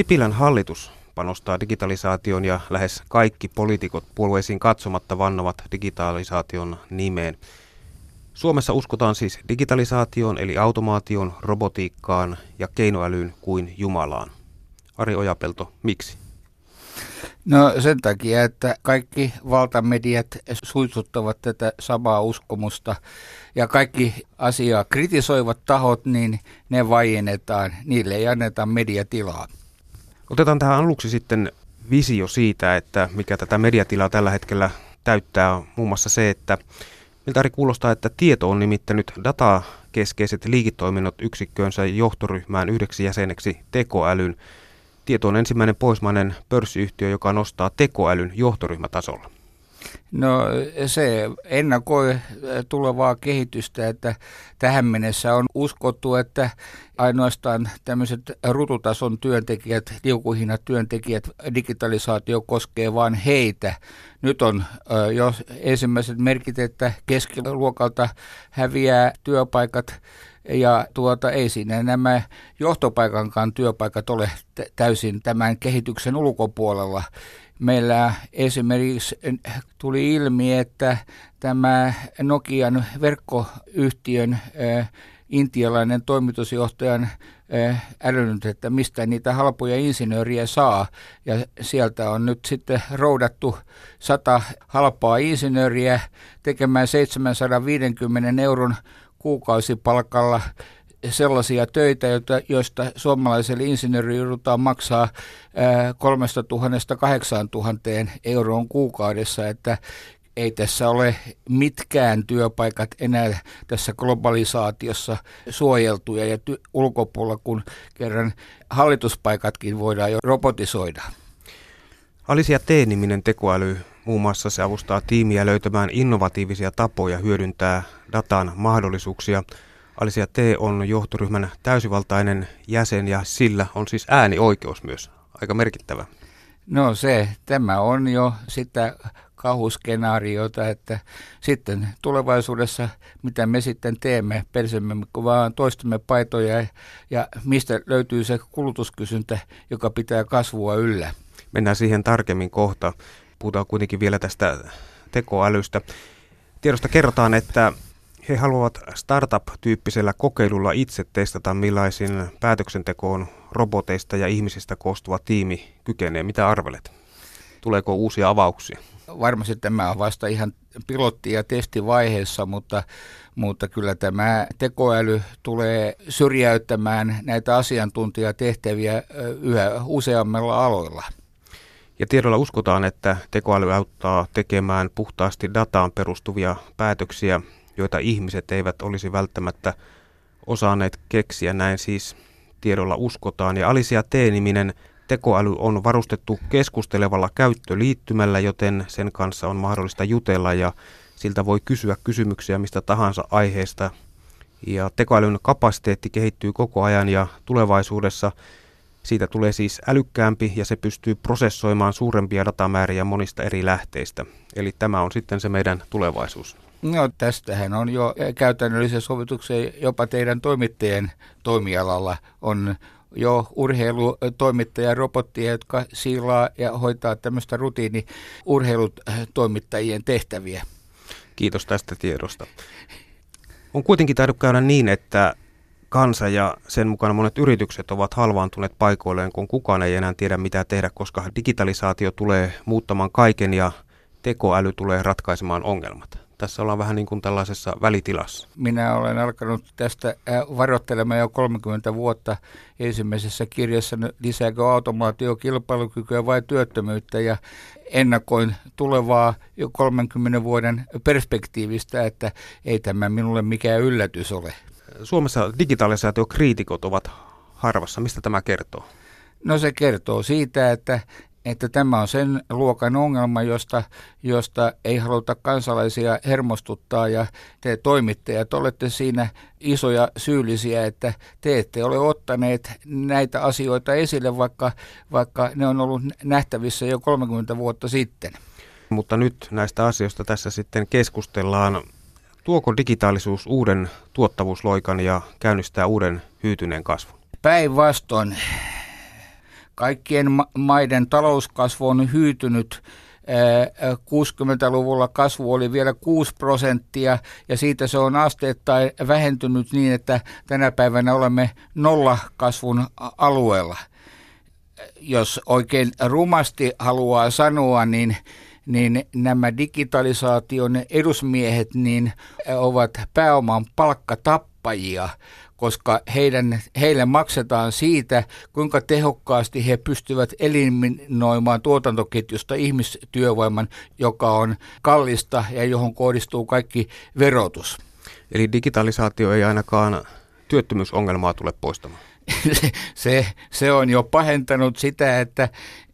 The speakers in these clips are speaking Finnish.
Sipilän hallitus panostaa digitalisaation ja lähes kaikki poliitikot puolueisiin katsomatta vannovat digitalisaation nimeen. Suomessa uskotaan siis digitalisaatioon eli automaation, robotiikkaan ja keinoälyyn kuin Jumalaan. Ari Ojapelto, miksi? No sen takia, että kaikki valtamediat suitsuttavat tätä samaa uskomusta ja kaikki asiaa kritisoivat tahot, niin ne vaiennetaan, niille ei anneta mediatilaa. Otetaan tähän aluksi sitten visio siitä, että mikä tätä mediatilaa tällä hetkellä täyttää. Muun muassa se, että miltä kuulostaa, että tieto on nimittänyt datakeskeiset liiketoiminnot yksikköönsä johtoryhmään yhdeksi jäseneksi tekoälyn. Tieto on ensimmäinen poismainen pörssiyhtiö, joka nostaa tekoälyn johtoryhmätasolla. No se ennakoi tulevaa kehitystä, että tähän mennessä on uskottu, että ainoastaan tämmöiset rututason työntekijät, liukuhinnat työntekijät, digitalisaatio koskee vain heitä. Nyt on jo ensimmäiset merkit, että keskiluokalta häviää työpaikat ja tuota, ei siinä nämä johtopaikankaan työpaikat ole täysin tämän kehityksen ulkopuolella. Meillä esimerkiksi tuli ilmi, että tämä Nokian verkkoyhtiön intialainen toimitusjohtajan älynyt, että mistä niitä halpoja insinööriä saa. Ja sieltä on nyt sitten roudattu sata halpaa insinööriä tekemään 750 euron kuukausipalkalla sellaisia töitä, joista suomalaiselle insinöörille joudutaan maksaa 3000 8000 euroon kuukaudessa, että ei tässä ole mitkään työpaikat enää tässä globalisaatiossa suojeltuja ja ty- ulkopuolella, kun kerran hallituspaikatkin voidaan jo robotisoida. Alisia T-niminen tekoäly muun muassa se avustaa tiimiä löytämään innovatiivisia tapoja hyödyntää datan mahdollisuuksia – Alisia T on johtoryhmän täysivaltainen jäsen ja sillä on siis äänioikeus myös. Aika merkittävä. No se, tämä on jo sitä kauhuskenaariota, että sitten tulevaisuudessa, mitä me sitten teemme, persemme vaan toistamme paitoja ja mistä löytyy se kulutuskysyntä, joka pitää kasvua yllä. Mennään siihen tarkemmin kohta. Puhutaan kuitenkin vielä tästä tekoälystä. Tiedosta kerrotaan, että he haluavat startup-tyyppisellä kokeilulla itse testata, millaisin päätöksentekoon roboteista ja ihmisistä koostuva tiimi kykenee. Mitä arvelet? Tuleeko uusia avauksia? Varmasti tämä on vasta ihan pilotti- ja testivaiheessa, mutta, mutta kyllä tämä tekoäly tulee syrjäyttämään näitä asiantuntijatehtäviä yhä useammilla aloilla. Ja tiedolla uskotaan, että tekoäly auttaa tekemään puhtaasti dataan perustuvia päätöksiä joita ihmiset eivät olisi välttämättä osaaneet keksiä. Näin siis tiedolla uskotaan. Ja Alisia T-niminen tekoäly on varustettu keskustelevalla käyttöliittymällä, joten sen kanssa on mahdollista jutella ja siltä voi kysyä kysymyksiä mistä tahansa aiheesta. Ja tekoälyn kapasiteetti kehittyy koko ajan ja tulevaisuudessa siitä tulee siis älykkäämpi ja se pystyy prosessoimaan suurempia datamääriä monista eri lähteistä. Eli tämä on sitten se meidän tulevaisuus. No tästähän on jo käytännöllisiä sovituksia jopa teidän toimittajien toimialalla on jo urheilutoimittajia, robottia, jotka siilaa ja hoitaa tämmöistä rutiini urheilutoimittajien tehtäviä. Kiitos tästä tiedosta. On kuitenkin tainnut käydä niin, että kansa ja sen mukana monet yritykset ovat halvaantuneet paikoilleen, kun kukaan ei enää tiedä mitä tehdä, koska digitalisaatio tulee muuttamaan kaiken ja tekoäly tulee ratkaisemaan ongelmat tässä ollaan vähän niin kuin tällaisessa välitilassa. Minä olen alkanut tästä äh, varoittelemaan jo 30 vuotta ensimmäisessä kirjassa, lisääkö automaatio kilpailukykyä vai työttömyyttä ja ennakoin tulevaa jo 30 vuoden perspektiivistä, että ei tämä minulle mikään yllätys ole. Suomessa digitalisaatiokriitikot ovat harvassa. Mistä tämä kertoo? No se kertoo siitä, että että tämä on sen luokan ongelma, josta, josta ei haluta kansalaisia hermostuttaa ja te toimittajat olette siinä isoja syyllisiä, että te ette ole ottaneet näitä asioita esille, vaikka, vaikka ne on ollut nähtävissä jo 30 vuotta sitten. Mutta nyt näistä asioista tässä sitten keskustellaan. Tuoko digitaalisuus uuden tuottavuusloikan ja käynnistää uuden hyytyneen kasvun? Päinvastoin kaikkien maiden talouskasvu on hyytynyt 60-luvulla kasvu oli vielä 6 prosenttia ja siitä se on asteittain vähentynyt niin, että tänä päivänä olemme nolla kasvun alueella. Jos oikein rumasti haluaa sanoa, niin niin nämä digitalisaation edusmiehet niin ovat pääoman palkkatappajia, koska heidän, heille maksetaan siitä, kuinka tehokkaasti he pystyvät eliminoimaan tuotantoketjusta ihmistyövoiman, joka on kallista ja johon kohdistuu kaikki verotus. Eli digitalisaatio ei ainakaan työttömyysongelmaa tule poistamaan. se, se on jo pahentanut sitä, että,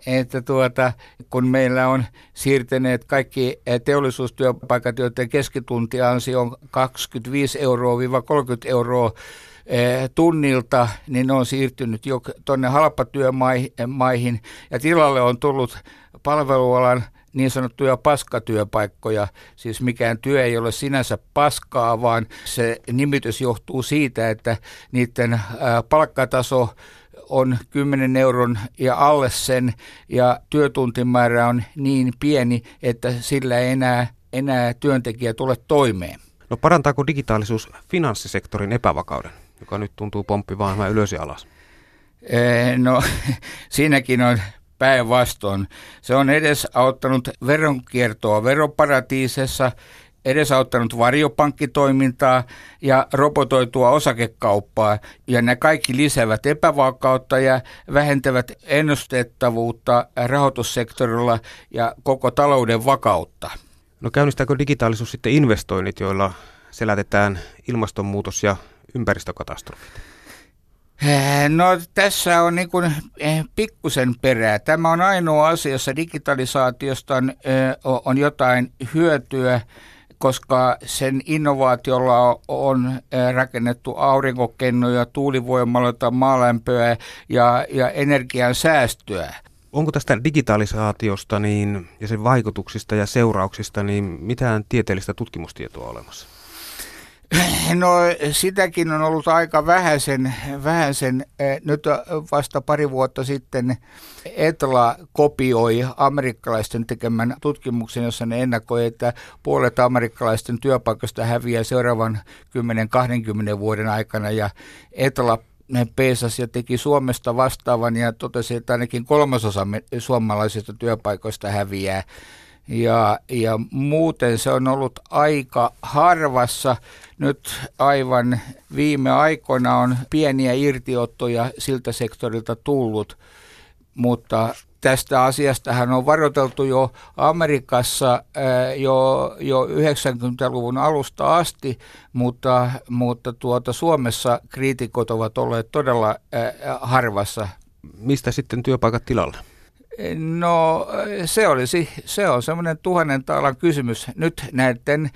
että tuota, kun meillä on siirtyneet kaikki teollisuustyöpaikat, joiden keskituntiansio on 25 euroa 30 euroa tunnilta, niin ne on siirtynyt jo tuonne halpatyömaihin ja tilalle on tullut palvelualan niin sanottuja paskatyöpaikkoja. Siis mikään työ ei ole sinänsä paskaa, vaan se nimitys johtuu siitä, että niiden palkkataso on 10 euron ja alle sen ja työtuntimäärä on niin pieni, että sillä ei enää, enää työntekijä tule toimeen. No parantaako digitaalisuus finanssisektorin epävakauden? Joka nyt tuntuu pomppivaan vähän ylös ja alas? No siinäkin on päinvastoin. Se on edes auttanut veronkiertoa veroparatiisessa, edesauttanut varjopankkitoimintaa ja robotoitua osakekauppaa. Ja ne kaikki lisäävät epävakautta ja vähentävät ennustettavuutta rahoitussektorilla ja koko talouden vakautta. No käynnistääkö digitaalisuus sitten investoinnit, joilla selätetään ilmastonmuutos ja ympäristökatastrofit? Eh, no tässä on niin kuin eh, pikkusen perää. Tämä on ainoa asia, jossa digitalisaatiosta on, eh, on jotain hyötyä, koska sen innovaatiolla on rakennettu aurinkokennoja, tuulivoimaloita, maalämpöä ja, ja energian säästöä. Onko tästä digitalisaatiosta niin, ja sen vaikutuksista ja seurauksista niin mitään tieteellistä tutkimustietoa olemassa? No sitäkin on ollut aika vähäisen, vähäisen. Eh, nyt vasta pari vuotta sitten Etla kopioi amerikkalaisten tekemän tutkimuksen, jossa ne ennakoi, että puolet amerikkalaisten työpaikoista häviää seuraavan 10-20 vuoden aikana ja Etla peesasi ja teki Suomesta vastaavan ja totesi, että ainakin kolmasosa suomalaisista työpaikoista häviää. Ja, ja muuten se on ollut aika harvassa. Nyt aivan viime aikoina on pieniä irtiottoja siltä sektorilta tullut, mutta tästä asiastahan on varoiteltu jo Amerikassa jo, jo 90-luvun alusta asti, mutta, mutta tuota, Suomessa kriitikot ovat olleet todella harvassa. Mistä sitten työpaikat tilalle? No se olisi, se on semmoinen tuhannen taalan kysymys. Nyt näiden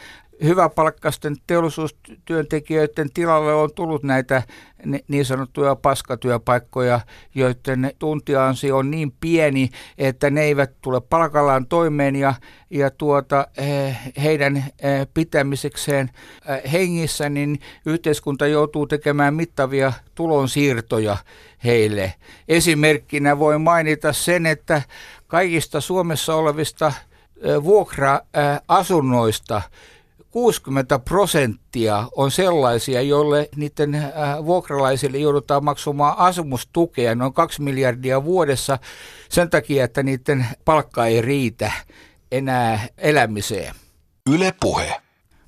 hyväpalkkaisten teollisuustyöntekijöiden tilalle on tullut näitä niin sanottuja paskatyöpaikkoja, joiden tuntiansi on niin pieni, että ne eivät tule palkallaan toimeen ja, ja tuota, heidän pitämisekseen hengissä, niin yhteiskunta joutuu tekemään mittavia tulonsiirtoja heille. Esimerkkinä voi mainita sen, että kaikista Suomessa olevista vuokra-asunnoista 60 prosenttia on sellaisia, joille niiden äh, vuokralaisille joudutaan maksamaan asumustukea noin 2 miljardia vuodessa sen takia, että niiden palkka ei riitä enää elämiseen. Yle puhe.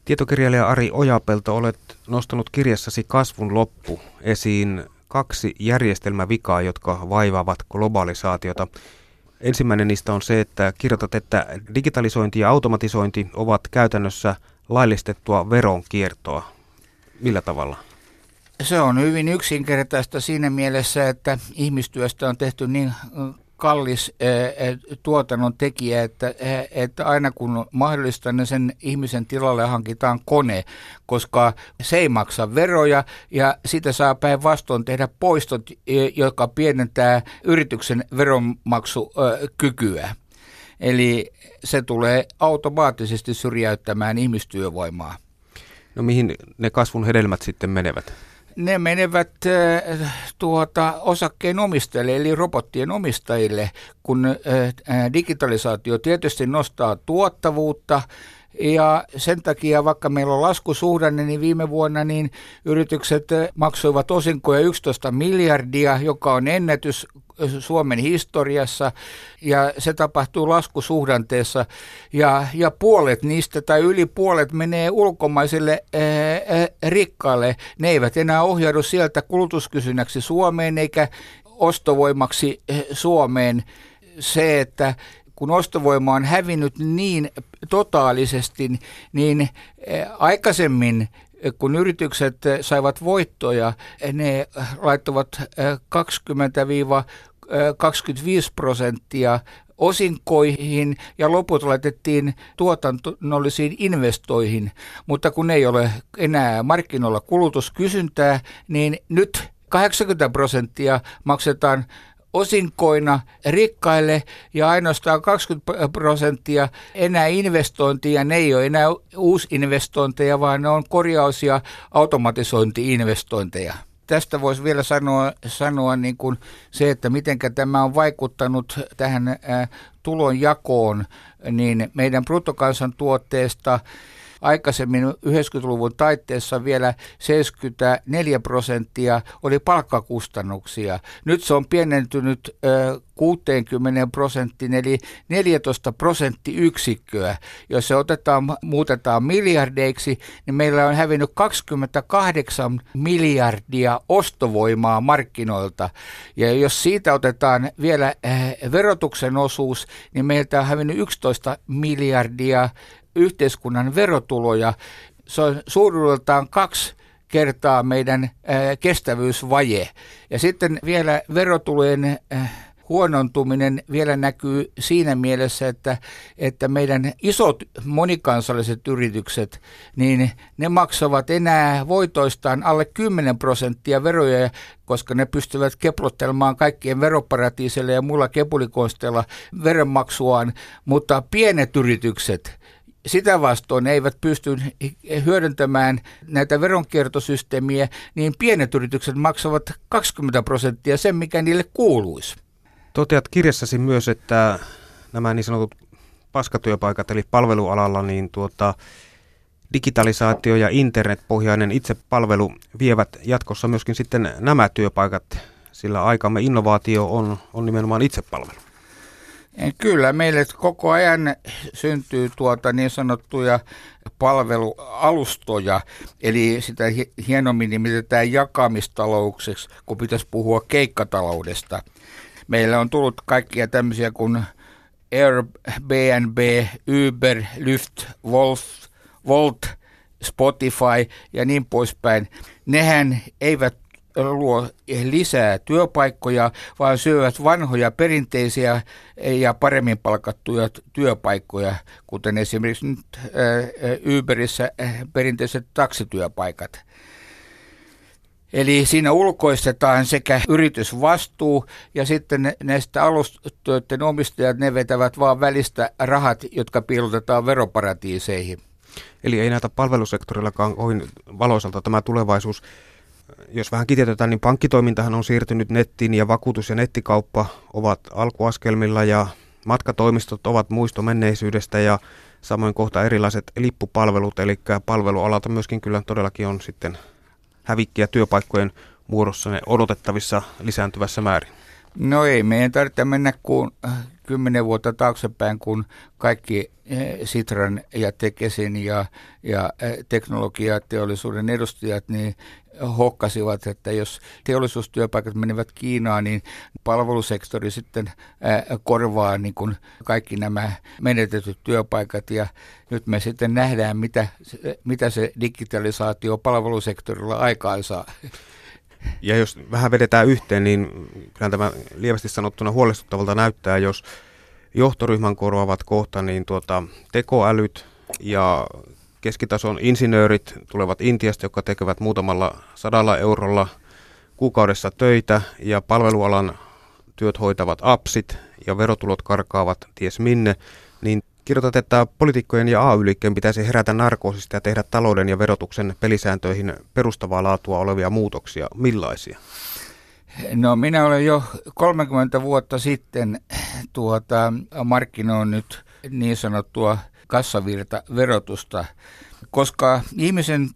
Tietokirjailija Ari Ojapelto, olet nostanut kirjassasi Kasvun loppu esiin kaksi järjestelmävikaa, jotka vaivaavat globalisaatiota. Ensimmäinen niistä on se, että kirjoitat, että digitalisointi ja automatisointi ovat käytännössä – laillistettua veronkiertoa. Millä tavalla? Se on hyvin yksinkertaista siinä mielessä, että ihmistyöstä on tehty niin kallis tuotannon tekijä, että, että aina kun on mahdollista, niin sen ihmisen tilalle hankitaan kone, koska se ei maksa veroja ja sitä saa päinvastoin tehdä poistot, joka pienentää yrityksen veronmaksukykyä. Eli se tulee automaattisesti syrjäyttämään ihmistyövoimaa. No mihin ne kasvun hedelmät sitten menevät? Ne menevät äh, tuota, osakkeen omistajille, eli robottien omistajille, kun äh, digitalisaatio tietysti nostaa tuottavuutta, ja sen takia, vaikka meillä on laskusuhdanne, niin viime vuonna niin yritykset maksoivat osinkoja 11 miljardia, joka on ennätys Suomen historiassa ja se tapahtuu laskusuhdanteessa ja, ja puolet niistä tai yli puolet menee ulkomaisille ää, ää, rikkaille. Ne eivät enää ohjaudu sieltä kulutuskysynnäksi Suomeen eikä ostovoimaksi Suomeen. Se, että kun ostovoima on hävinnyt niin totaalisesti, niin aikaisemmin kun yritykset saivat voittoja, ne laittavat 20-25 prosenttia osinkoihin ja loput laitettiin tuotannollisiin investoihin, mutta kun ei ole enää markkinoilla kulutuskysyntää, niin nyt 80 prosenttia maksetaan osinkoina rikkaille ja ainoastaan 20 prosenttia enää investointia. Ne ei ole enää uusinvestointeja, vaan ne on korjaus- ja automatisointiinvestointeja. Tästä voisi vielä sanoa, sanoa niin kuin se, että miten tämä on vaikuttanut tähän tulonjakoon, niin meidän bruttokansantuotteesta Aikaisemmin 90-luvun taitteessa vielä 74 prosenttia oli palkkakustannuksia. Nyt se on pienentynyt 60 prosenttiin eli 14 prosenttiyksikköä. Jos se otetaan, muutetaan miljardeiksi, niin meillä on hävinnyt 28 miljardia ostovoimaa markkinoilta. Ja jos siitä otetaan vielä verotuksen osuus, niin meiltä on hävinnyt 11 miljardia yhteiskunnan verotuloja. Se on suuruudeltaan kaksi kertaa meidän kestävyysvaje. Ja sitten vielä verotulojen huonontuminen vielä näkyy siinä mielessä, että, että meidän isot monikansalliset yritykset, niin ne maksavat enää voitoistaan alle 10 prosenttia veroja, koska ne pystyvät keplottelemaan kaikkien veroparatiiseille ja muilla kepulikonsteilla veronmaksuaan, mutta pienet yritykset, sitä vastoin ne eivät pysty hyödyntämään näitä veronkiertosysteemiä, niin pienet yritykset maksavat 20 prosenttia sen, mikä niille kuuluisi. Toteat kirjassasi myös, että nämä niin sanotut paskatyöpaikat, eli palvelualalla, niin tuota, digitalisaatio ja internetpohjainen itsepalvelu vievät jatkossa myöskin sitten nämä työpaikat, sillä aikamme innovaatio on, on nimenomaan itsepalvelu. Kyllä, meille koko ajan syntyy tuota niin sanottuja palvelualustoja, eli sitä hienommin nimitetään jakamistalouksiksi, kun pitäisi puhua keikkataloudesta. Meillä on tullut kaikkia tämmöisiä kuin Airbnb, Uber, Lyft, Wolf, Volt, Spotify ja niin poispäin. Nehän eivät luo lisää työpaikkoja, vaan syövät vanhoja perinteisiä ja paremmin palkattuja työpaikkoja, kuten esimerkiksi nyt Uberissä perinteiset taksityöpaikat. Eli siinä ulkoistetaan sekä yritysvastuu ja sitten näistä alustoiden omistajat, ne vetävät vaan välistä rahat, jotka piilotetaan veroparatiiseihin. Eli ei näitä palvelusektorillakaan kovin valoisalta tämä tulevaisuus jos vähän kiteytetään, niin pankkitoimintahan on siirtynyt nettiin ja vakuutus- ja nettikauppa ovat alkuaskelmilla ja matkatoimistot ovat muisto menneisyydestä ja samoin kohta erilaiset lippupalvelut, eli palvelualalta myöskin kyllä todellakin on sitten hävikkiä työpaikkojen muodossa ne odotettavissa lisääntyvässä määrin. No ei, meidän tarvitse mennä kuin kymmenen vuotta taaksepäin, kun kaikki eh, Sitran ja Tekesin ja, ja eh, teknologiateollisuuden edustajat niin hokkasivat, että jos teollisuustyöpaikat menevät Kiinaan, niin palvelusektori sitten eh, korvaa niin kuin kaikki nämä menetetyt työpaikat. Ja nyt me sitten nähdään, mitä, mitä se digitalisaatio palvelusektorilla aikaan saa. Ja jos vähän vedetään yhteen, niin kyllä tämä lievästi sanottuna huolestuttavalta näyttää, jos johtoryhmän korvaavat kohta, niin tuota, tekoälyt ja keskitason insinöörit tulevat Intiasta, jotka tekevät muutamalla sadalla eurolla kuukaudessa töitä ja palvelualan työt hoitavat appsit ja verotulot karkaavat ties minne, niin Kirjoitat, että poliitikkojen ja AY-liikkeen pitäisi herätä narkoosista ja tehdä talouden ja verotuksen pelisääntöihin perustavaa laatua olevia muutoksia. Millaisia? No minä olen jo 30 vuotta sitten tuota, markkinoinut niin sanottua kassavirta verotusta, koska ihmisen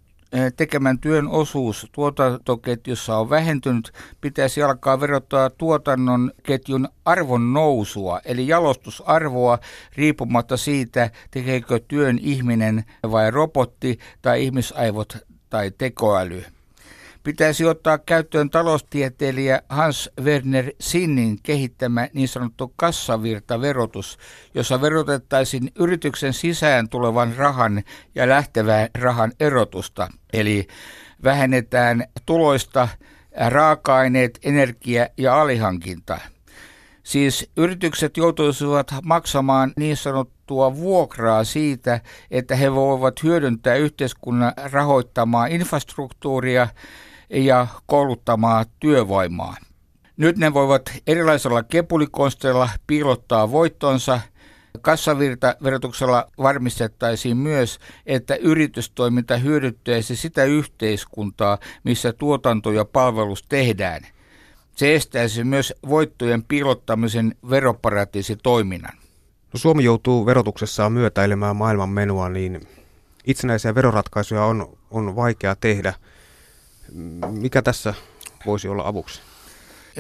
tekemän työn osuus tuotantoketjussa on vähentynyt, pitäisi alkaa verottaa tuotannon ketjun arvon nousua, eli jalostusarvoa riippumatta siitä, tekeekö työn ihminen vai robotti tai ihmisaivot tai tekoäly pitäisi ottaa käyttöön taloustieteilijä Hans Werner Sinnin kehittämä niin sanottu kassavirtaverotus, jossa verotettaisiin yrityksen sisään tulevan rahan ja lähtevän rahan erotusta. Eli vähennetään tuloista raaka-aineet, energia ja alihankinta. Siis yritykset joutuisivat maksamaan niin sanottua vuokraa siitä, että he voivat hyödyntää yhteiskunnan rahoittamaa infrastruktuuria ja kouluttamaa työvoimaa. Nyt ne voivat erilaisilla kepulikonsteilla piilottaa voittonsa. Kassavirtaverotuksella varmistettaisiin myös, että yritystoiminta hyödyttäisi sitä yhteiskuntaa, missä tuotanto ja palvelus tehdään. Se estäisi myös voittojen piilottamisen veroparatiisitoiminnan. No Suomi joutuu verotuksessaan myötäilemään maailman menua, niin itsenäisiä veroratkaisuja on, on vaikea tehdä – mikä tässä voisi olla avuksi?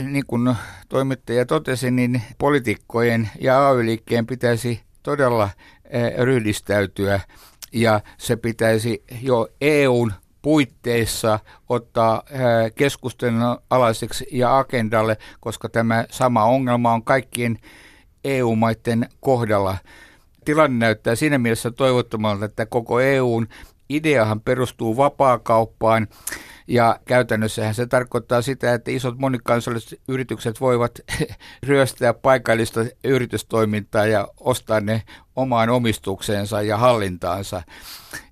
Niin kuin toimittaja totesi, niin poliitikkojen ja AY-liikkeen pitäisi todella eh, ryhdistäytyä ja se pitäisi jo EUn puitteissa ottaa eh, keskustelun alaiseksi ja agendalle, koska tämä sama ongelma on kaikkien EU-maiden kohdalla. Tilanne näyttää siinä mielessä toivottomalta, että koko EUn ideahan perustuu vapaakauppaan ja käytännössähän se tarkoittaa sitä, että isot monikansalliset yritykset voivat ryöstää paikallista yritystoimintaa ja ostaa ne omaan omistukseensa ja hallintaansa.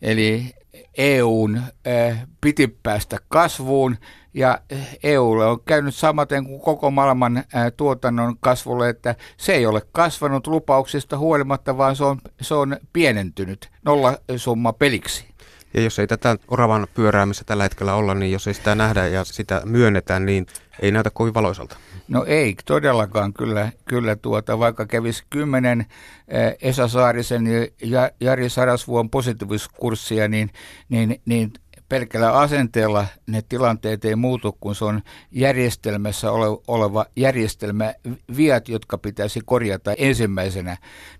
Eli EUn äh, piti päästä kasvuun ja EUlle on käynyt samaten kuin koko maailman äh, tuotannon kasvulle, että se ei ole kasvanut lupauksista huolimatta, vaan se on, se on pienentynyt nollasumma peliksi. Ja jos ei tätä oravan pyöräämistä tällä hetkellä olla, niin jos ei sitä nähdä ja sitä myönnetään, niin ei näytä kovin valoisalta. No ei todellakaan kyllä, kyllä tuota, vaikka kävisi kymmenen eh, Esa Saarisen ja Jari Sarasvuon positiiviskurssia, niin, niin, niin pelkällä asenteella ne tilanteet ei muutu, kun se on järjestelmässä ole, oleva järjestelmä viat, jotka pitäisi korjata ensimmäisenä.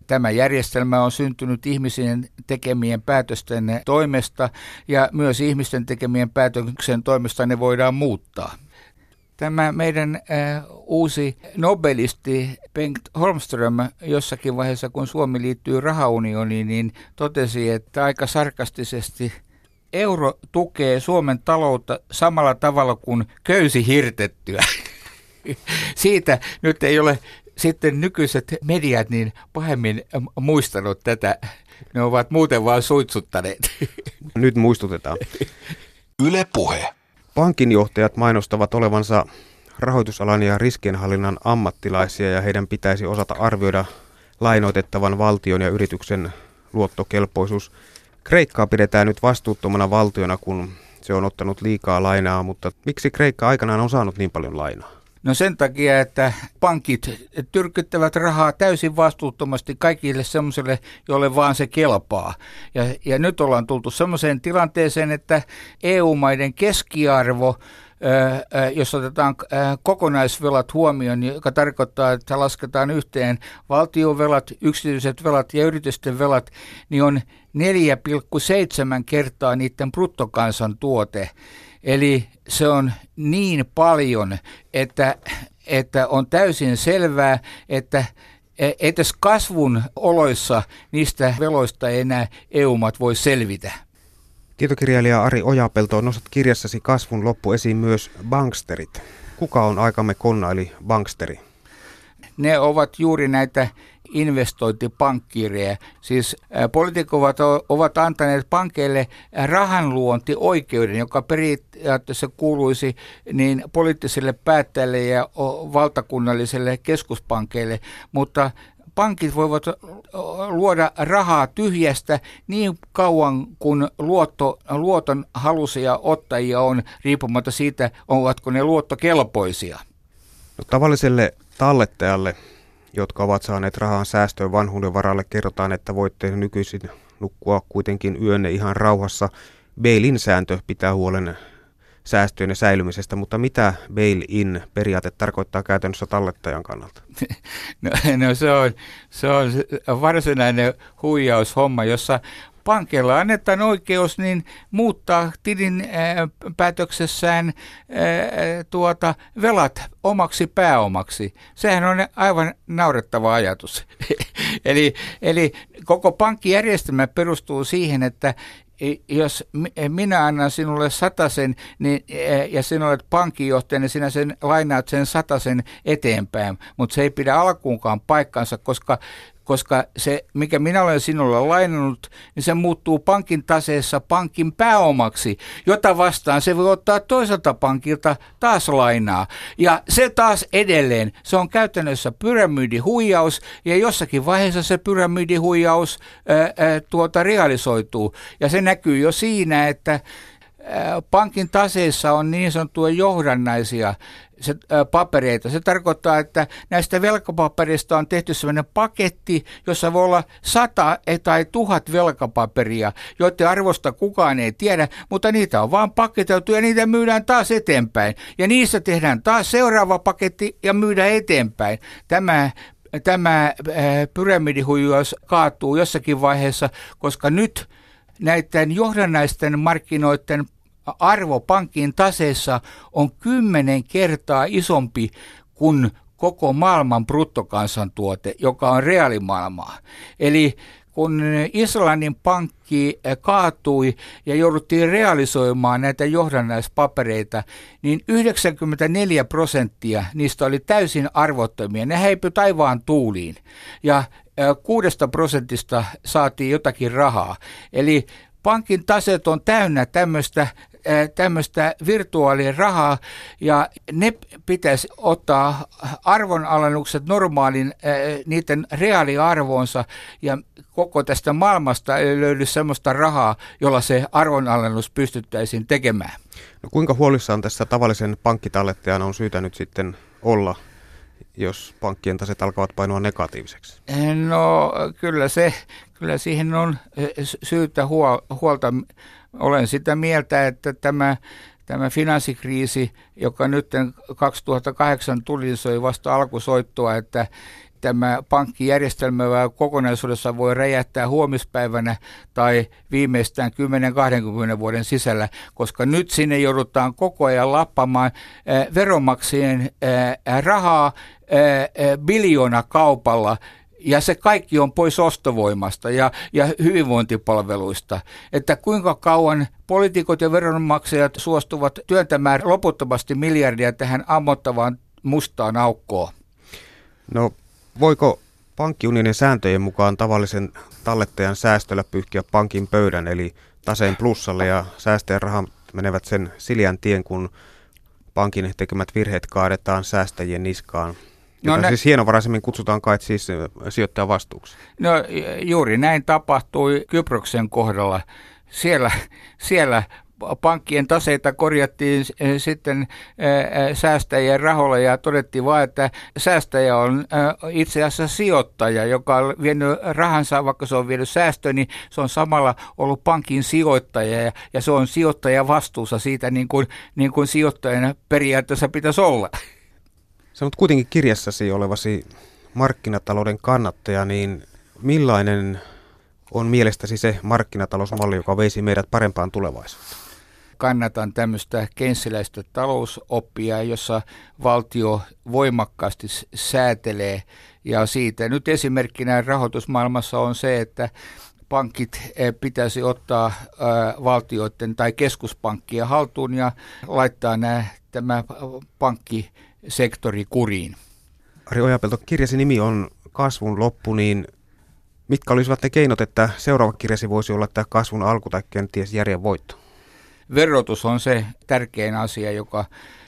Tämä järjestelmä on syntynyt ihmisen tekemien päätösten toimesta ja myös ihmisten tekemien päätöksen toimesta ne voidaan muuttaa. Tämä meidän uusi nobelisti Bengt Holmström jossakin vaiheessa, kun Suomi liittyy rahaunioniin, niin totesi, että aika sarkastisesti – euro tukee Suomen taloutta samalla tavalla kuin köysi hirtettyä. Siitä nyt ei ole sitten nykyiset mediat niin pahemmin muistanut tätä. Ne ovat muuten vain suitsuttaneet. Nyt muistutetaan. Yle puhe. Pankinjohtajat mainostavat olevansa rahoitusalan ja riskienhallinnan ammattilaisia ja heidän pitäisi osata arvioida lainoitettavan valtion ja yrityksen luottokelpoisuus. Kreikkaa pidetään nyt vastuuttomana valtiona, kun se on ottanut liikaa lainaa, mutta miksi Kreikka aikanaan on saanut niin paljon lainaa? No sen takia, että pankit tyrkyttävät rahaa täysin vastuuttomasti kaikille semmoiselle, jolle vaan se kelpaa. Ja, ja nyt ollaan tultu semmoiseen tilanteeseen, että EU-maiden keskiarvo jos otetaan kokonaisvelat huomioon, joka tarkoittaa, että lasketaan yhteen valtiovelat, yksityiset velat ja yritysten velat, niin on 4,7 kertaa niiden bruttokansantuote. Eli se on niin paljon, että, että on täysin selvää, että e, edes kasvun oloissa niistä veloista enää EU-mat voi selvitä. Tietokirjailija Ari Ojapelto, nostat kirjassasi kasvun loppu esiin myös banksterit. Kuka on aikamme konna eli banksteri? Ne ovat juuri näitä investointipankkiireja. Siis poliitikot ovat, antaneet pankeille rahanluontioikeuden, joka periaatteessa kuuluisi niin poliittisille päättäjille ja valtakunnallisille keskuspankeille, mutta pankit voivat luoda rahaa tyhjästä niin kauan, kun luotto, luoton halusia ottajia on, riippumatta siitä, ovatko ne luottokelpoisia. No, tavalliselle tallettajalle, jotka ovat saaneet rahan säästöön vanhuuden varalle, kerrotaan, että voitte nykyisin nukkua kuitenkin yönne ihan rauhassa. Bail-in sääntö pitää huolen säästöjen säilymisestä, mutta mitä bail-in periaate tarkoittaa käytännössä tallettajan kannalta? No, no se, on, se on varsinainen huijaushomma, jossa pankilla annetaan oikeus niin muuttaa tilin ää, päätöksessään ää, tuota, velat omaksi pääomaksi. Sehän on aivan naurettava ajatus. eli, eli koko pankkijärjestelmä perustuu siihen, että jos minä annan sinulle satasen niin, e, ja sinä olet pankinjohtaja, niin sinä sen lainaat sen satasen eteenpäin, mutta se ei pidä alkuunkaan paikkansa, koska koska se, mikä minä olen sinulle lainannut, niin se muuttuu pankin taseessa pankin pääomaksi, jota vastaan se voi ottaa toiselta pankilta taas lainaa. Ja se taas edelleen, se on käytännössä pyramidihuijaus, ja jossakin vaiheessa se pyramidihuijaus ää, ää, tuota realisoituu. Ja se näkyy jo siinä, että pankin taseessa on niin sanottuja johdannaisia se, ä, papereita. Se tarkoittaa, että näistä velkapaperista on tehty sellainen paketti, jossa voi olla sata tai tuhat velkapaperia, joiden arvosta kukaan ei tiedä, mutta niitä on vaan paketeltu ja niitä myydään taas eteenpäin. Ja niissä tehdään taas seuraava paketti ja myydään eteenpäin. Tämä tämä pyramidihuijaus kaatuu jossakin vaiheessa, koska nyt näiden johdannaisten markkinoiden arvo pankin taseessa on kymmenen kertaa isompi kuin koko maailman bruttokansantuote, joka on reaalimaailmaa. Eli kun Islannin pankki kaatui ja jouduttiin realisoimaan näitä johdannaispapereita, niin 94 prosenttia niistä oli täysin arvottomia. Ne häipy taivaan tuuliin ja kuudesta prosentista saatiin jotakin rahaa. Eli pankin taset on täynnä tämmöistä tämmöistä virtuaalirahaa ja ne pitäisi ottaa arvonalennukset normaalin niiden reaaliarvoonsa ja koko tästä maailmasta ei löydy semmoista rahaa, jolla se arvonalennus pystyttäisiin tekemään. No kuinka huolissaan tässä tavallisen pankkitallettajan on syytä nyt sitten olla, jos pankkien taset alkavat painua negatiiviseksi? No kyllä, se, kyllä siihen on syytä huolta olen sitä mieltä, että tämä, tämä finanssikriisi, joka nyt 2008 tuli, se oli vasta alkusoittoa, että tämä pankkijärjestelmä kokonaisuudessa voi räjähtää huomispäivänä tai viimeistään 10-20 vuoden sisällä, koska nyt sinne joudutaan koko ajan lappamaan veronmaksajien rahaa biljoona kaupalla ja se kaikki on pois ostovoimasta ja, ja hyvinvointipalveluista. Että kuinka kauan poliitikot ja veronmaksajat suostuvat työntämään loputtomasti miljardia tähän ammottavaan mustaan aukkoon? No voiko pankkiunionin sääntöjen mukaan tavallisen tallettajan säästöllä pyyhkiä pankin pöydän, eli taseen plussalle ja säästäjän rahat menevät sen siljän tien, kun pankin tekemät virheet kaadetaan säästäjien niskaan No, nä- siis hienovaraisemmin kutsutaan kai siis sijoittajan vastuuksi. No juuri näin tapahtui Kyproksen kohdalla. Siellä, siellä pankkien taseita korjattiin sitten säästäjien rahoilla ja todettiin vain, että säästäjä on itse asiassa sijoittaja, joka on vienyt rahansa, vaikka se on vienyt säästöön, niin se on samalla ollut pankin sijoittaja ja, ja se on sijoittaja vastuussa siitä niin kuin, niin kuin sijoittajana periaatteessa pitäisi olla. Sanot kuitenkin kirjassasi olevasi markkinatalouden kannattaja, niin millainen on mielestäsi se markkinatalousmalli, joka veisi meidät parempaan tulevaisuuteen? Kannatan tämmöistä kensiläistä talousoppia, jossa valtio voimakkaasti säätelee ja siitä. Nyt esimerkkinä rahoitusmaailmassa on se, että pankit eh, pitäisi ottaa eh, valtioiden tai keskuspankkia haltuun ja laittaa nämä, tämä pankki sektori kuriin. Ari Ojapelto, kirjasi nimi on kasvun loppu, niin mitkä olisivat ne keinot, että seuraava kirjasi voisi olla tämä kasvun alku tai kenties järjen voitto? Verotus on se tärkein asia, joka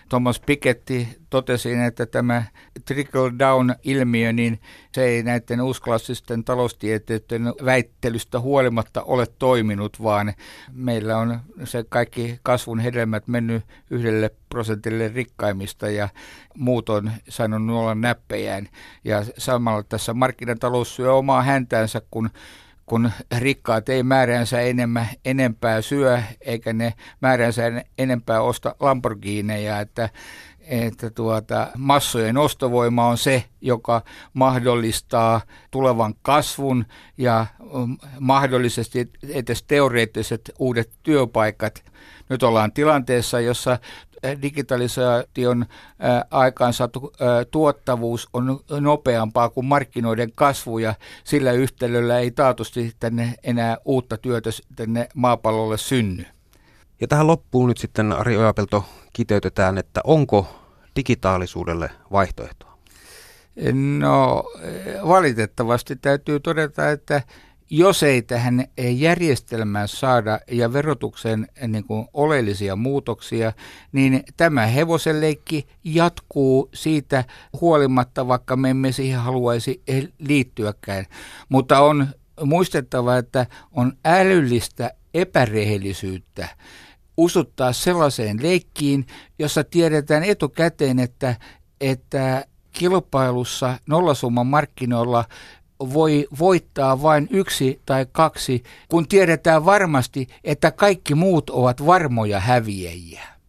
Thomas Piketty totesi, että tämä trickle-down-ilmiö, niin se ei näiden uusklassisten taloustieteiden väittelystä huolimatta ole toiminut, vaan meillä on se kaikki kasvun hedelmät mennyt yhdelle prosentille rikkaimmista ja muut on saanut olla näppejään. Ja samalla tässä markkinatalous syö omaa häntäänsä, kun kun rikkaat ei määränsä enemmän, enempää syö, eikä ne määränsä enempää osta Lamborghineja, että, että tuota, massojen ostovoima on se, joka mahdollistaa tulevan kasvun ja mm, mahdollisesti edes teoreettiset uudet työpaikat. Nyt ollaan tilanteessa, jossa digitalisaation aikaansaatu tuottavuus on nopeampaa kuin markkinoiden kasvu ja sillä yhtälöllä ei taatusti tänne enää uutta työtä tänne maapallolle synny. Ja tähän loppuun nyt sitten Ari Ojapelto kiteytetään, että onko digitaalisuudelle vaihtoehtoa? No valitettavasti täytyy todeta, että jos ei tähän järjestelmään saada ja verotuksen niin kuin oleellisia muutoksia, niin tämä hevosenleikki jatkuu siitä huolimatta, vaikka me emme siihen haluaisi liittyäkään. Mutta on muistettava, että on älyllistä epärehellisyyttä usuttaa sellaiseen leikkiin, jossa tiedetään etukäteen, että, että kilpailussa nollasumman markkinoilla voi voittaa vain yksi tai kaksi, kun tiedetään varmasti, että kaikki muut ovat varmoja häviäjiä.